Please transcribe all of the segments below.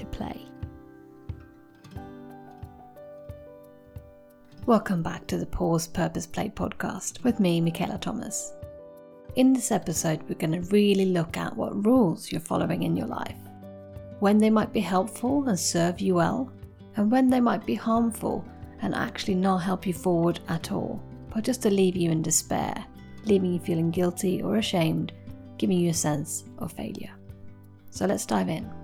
to play. Welcome back to the Pause Purpose Play podcast with me, Michaela Thomas. In this episode, we're going to really look at what rules you're following in your life, when they might be helpful and serve you well, and when they might be harmful and actually not help you forward at all, but just to leave you in despair, leaving you feeling guilty or ashamed, giving you a sense of failure. So let's dive in.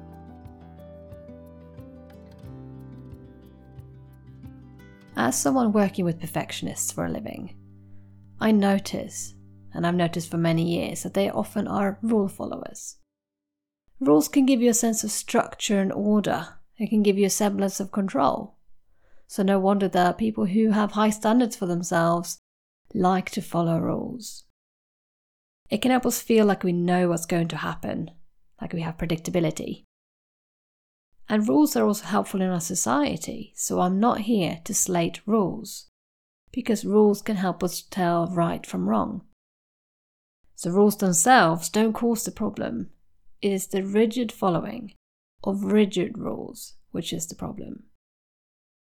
As someone working with perfectionists for a living, I notice, and I've noticed for many years, that they often are rule followers. Rules can give you a sense of structure and order, it can give you a semblance of control. So, no wonder that people who have high standards for themselves like to follow rules. It can help us feel like we know what's going to happen, like we have predictability. And rules are also helpful in our society, so I'm not here to slate rules, because rules can help us tell right from wrong. So, rules themselves don't cause the problem, it is the rigid following of rigid rules which is the problem.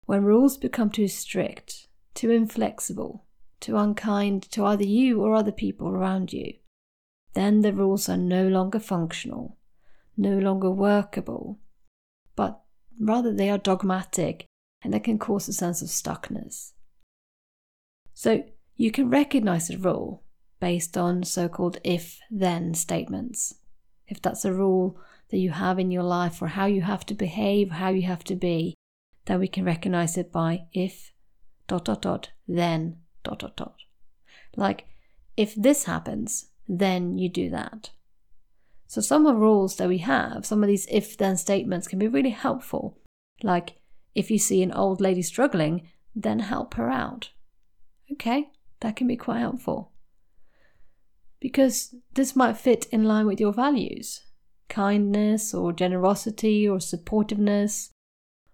When rules become too strict, too inflexible, too unkind to either you or other people around you, then the rules are no longer functional, no longer workable, rather they are dogmatic and they can cause a sense of stuckness. So you can recognize a rule based on so called if then statements. If that's a rule that you have in your life or how you have to behave, how you have to be, then we can recognize it by if dot dot dot then dot dot dot. Like if this happens, then you do that. So, some of the rules that we have, some of these if then statements can be really helpful. Like, if you see an old lady struggling, then help her out. Okay, that can be quite helpful. Because this might fit in line with your values kindness or generosity or supportiveness.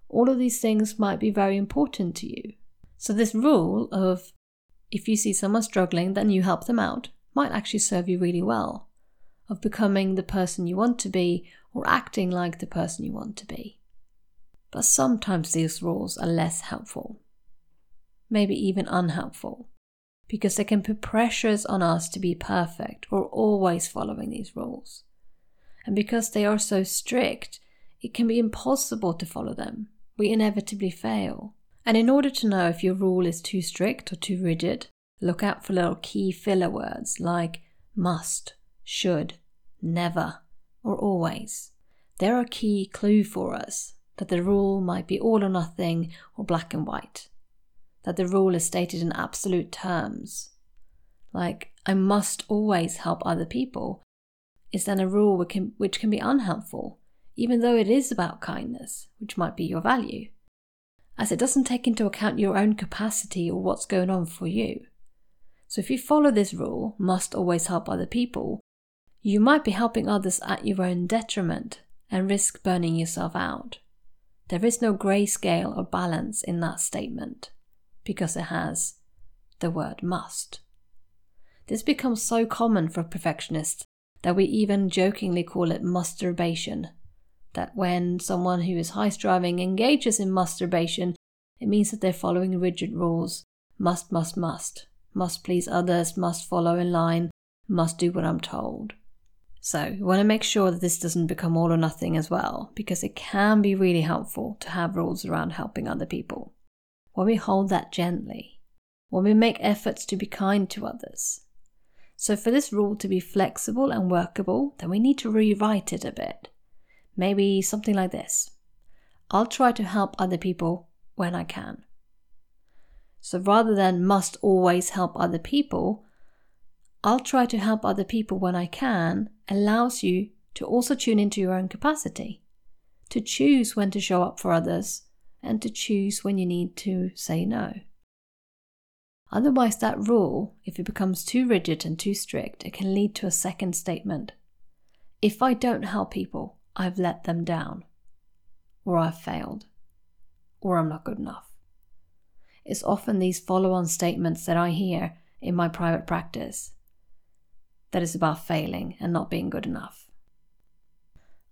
All of these things might be very important to you. So, this rule of if you see someone struggling, then you help them out might actually serve you really well of becoming the person you want to be or acting like the person you want to be. But sometimes these rules are less helpful, maybe even unhelpful, because they can put pressures on us to be perfect or always following these rules. And because they are so strict, it can be impossible to follow them. We inevitably fail. And in order to know if your rule is too strict or too rigid, look out for little key filler words like must, should, never, or always. They're a key clue for us that the rule might be all or nothing or black and white. That the rule is stated in absolute terms. Like, I must always help other people, is then a rule which can, which can be unhelpful, even though it is about kindness, which might be your value, as it doesn't take into account your own capacity or what's going on for you. So if you follow this rule, must always help other people, you might be helping others at your own detriment and risk burning yourself out. There is no grayscale or balance in that statement because it has the word must. This becomes so common for perfectionists that we even jokingly call it musturbation. That when someone who is high striving engages in musturbation, it means that they're following rigid rules must, must, must must please others, must follow in line, must do what I'm told. So, we want to make sure that this doesn't become all or nothing as well, because it can be really helpful to have rules around helping other people. When we hold that gently, when we make efforts to be kind to others. So, for this rule to be flexible and workable, then we need to rewrite it a bit. Maybe something like this I'll try to help other people when I can. So rather than must always help other people, I'll try to help other people when I can allows you to also tune into your own capacity, to choose when to show up for others, and to choose when you need to say no. Otherwise, that rule, if it becomes too rigid and too strict, it can lead to a second statement. If I don't help people, I've let them down, or I've failed, or I'm not good enough. It's often these follow on statements that I hear in my private practice that is about failing and not being good enough.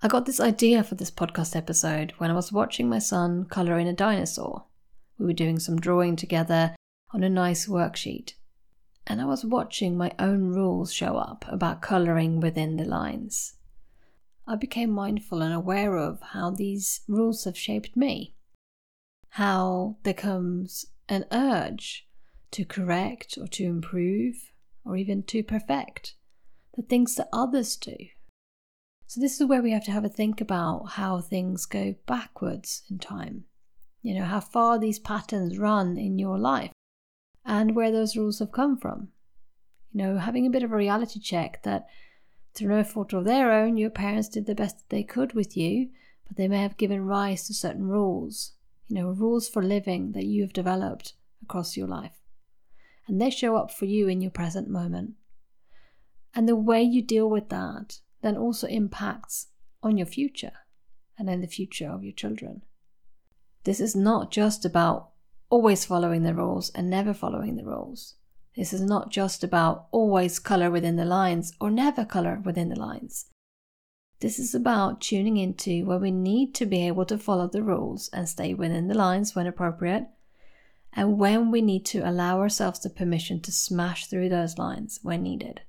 I got this idea for this podcast episode when I was watching my son colour in a dinosaur. We were doing some drawing together on a nice worksheet, and I was watching my own rules show up about colouring within the lines. I became mindful and aware of how these rules have shaped me, how there comes an urge to correct or to improve or even to perfect the things that others do. So, this is where we have to have a think about how things go backwards in time. You know, how far these patterns run in your life and where those rules have come from. You know, having a bit of a reality check that through no fault of their own, your parents did the best they could with you, but they may have given rise to certain rules, you know, rules for living that you have developed across your life. And they show up for you in your present moment. And the way you deal with that then also impacts on your future and in the future of your children. This is not just about always following the rules and never following the rules. This is not just about always color within the lines or never color within the lines. This is about tuning into where we need to be able to follow the rules and stay within the lines when appropriate, and when we need to allow ourselves the permission to smash through those lines when needed.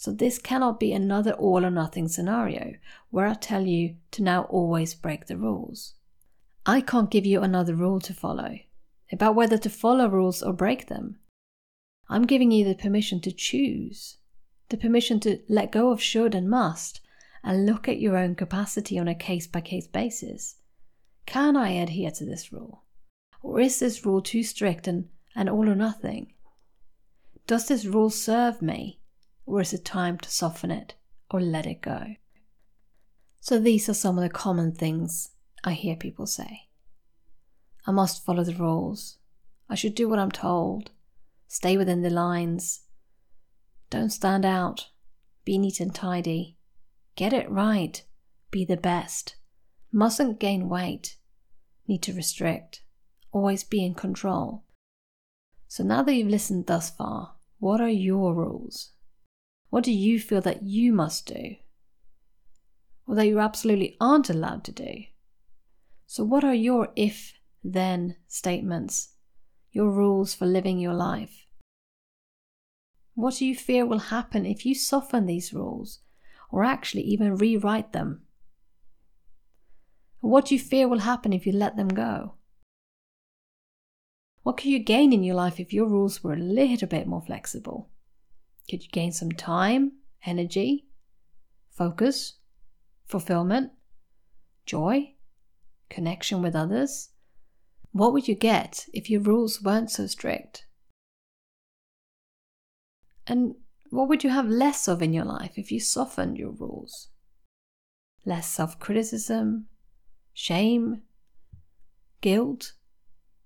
So, this cannot be another all or nothing scenario where I tell you to now always break the rules. I can't give you another rule to follow about whether to follow rules or break them. I'm giving you the permission to choose, the permission to let go of should and must, and look at your own capacity on a case by case basis. Can I adhere to this rule? Or is this rule too strict and, and all or nothing? Does this rule serve me? Or is it time to soften it or let it go? So, these are some of the common things I hear people say. I must follow the rules. I should do what I'm told. Stay within the lines. Don't stand out. Be neat and tidy. Get it right. Be the best. Mustn't gain weight. Need to restrict. Always be in control. So now that you've listened thus far, what are your rules? What do you feel that you must do? Or that you absolutely aren't allowed to do? So, what are your if then statements, your rules for living your life? What do you fear will happen if you soften these rules, or actually even rewrite them? What do you fear will happen if you let them go? What could you gain in your life if your rules were a little bit more flexible? Could you gain some time, energy, focus, fulfillment, joy, connection with others? What would you get if your rules weren't so strict? And what would you have less of in your life if you softened your rules? Less self criticism, shame, guilt,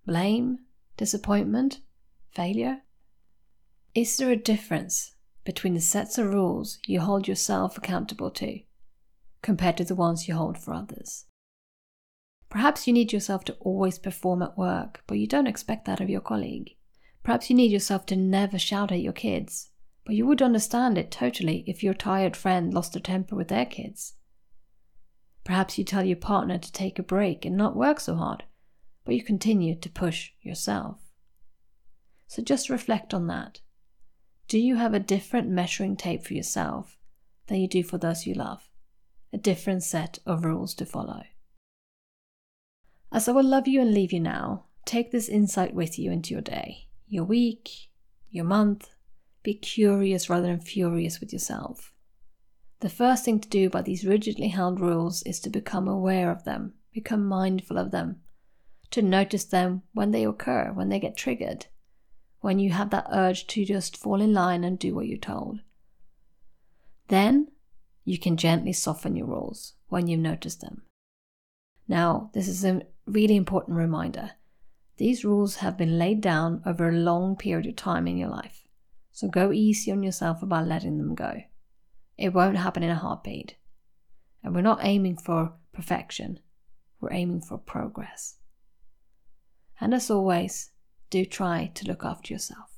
blame, disappointment, failure? Is there a difference between the sets of rules you hold yourself accountable to compared to the ones you hold for others? Perhaps you need yourself to always perform at work, but you don't expect that of your colleague. Perhaps you need yourself to never shout at your kids, but you would understand it totally if your tired friend lost their temper with their kids. Perhaps you tell your partner to take a break and not work so hard, but you continue to push yourself. So just reflect on that do you have a different measuring tape for yourself than you do for those you love? A different set of rules to follow? As I will love you and leave you now, take this insight with you into your day, your week, your month. Be curious rather than furious with yourself. The first thing to do by these rigidly held rules is to become aware of them, become mindful of them, to notice them when they occur, when they get triggered, when you have that urge to just fall in line and do what you're told. Then you can gently soften your rules when you've noticed them. Now, this is a really important reminder. These rules have been laid down over a long period of time in your life, so go easy on yourself about letting them go. It won't happen in a heartbeat. And we're not aiming for perfection, we're aiming for progress. And as always, do try to look after yourself.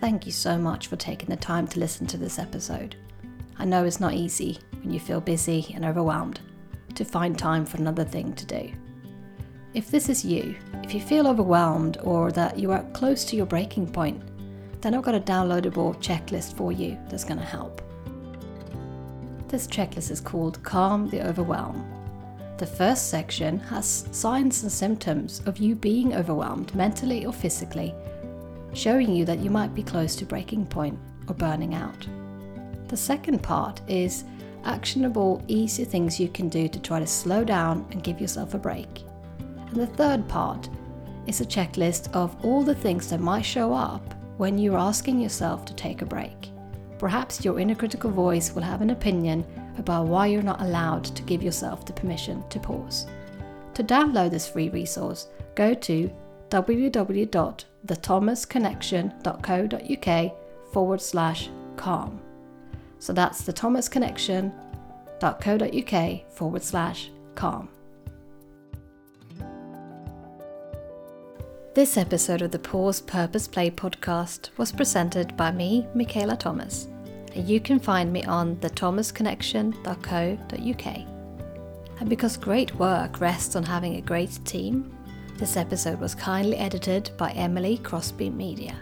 Thank you so much for taking the time to listen to this episode. I know it's not easy when you feel busy and overwhelmed to find time for another thing to do. If this is you, if you feel overwhelmed or that you are close to your breaking point, then I've got a downloadable checklist for you that's going to help. This checklist is called Calm the Overwhelm. The first section has signs and symptoms of you being overwhelmed mentally or physically showing you that you might be close to breaking point or burning out. The second part is actionable, easy things you can do to try to slow down and give yourself a break. And the third part is a checklist of all the things that might show up when you're asking yourself to take a break. Perhaps your inner critical voice will have an opinion about why you're not allowed to give yourself the permission to pause. To download this free resource, go to www.thethomasconnection.co.uk forward slash calm. So that's thethomasconnection.co.uk forward slash calm. This episode of the Pause Purpose Play podcast was presented by me, Michaela Thomas, and you can find me on thethomasconnection.co.uk. And because great work rests on having a great team, this episode was kindly edited by Emily Crosby Media.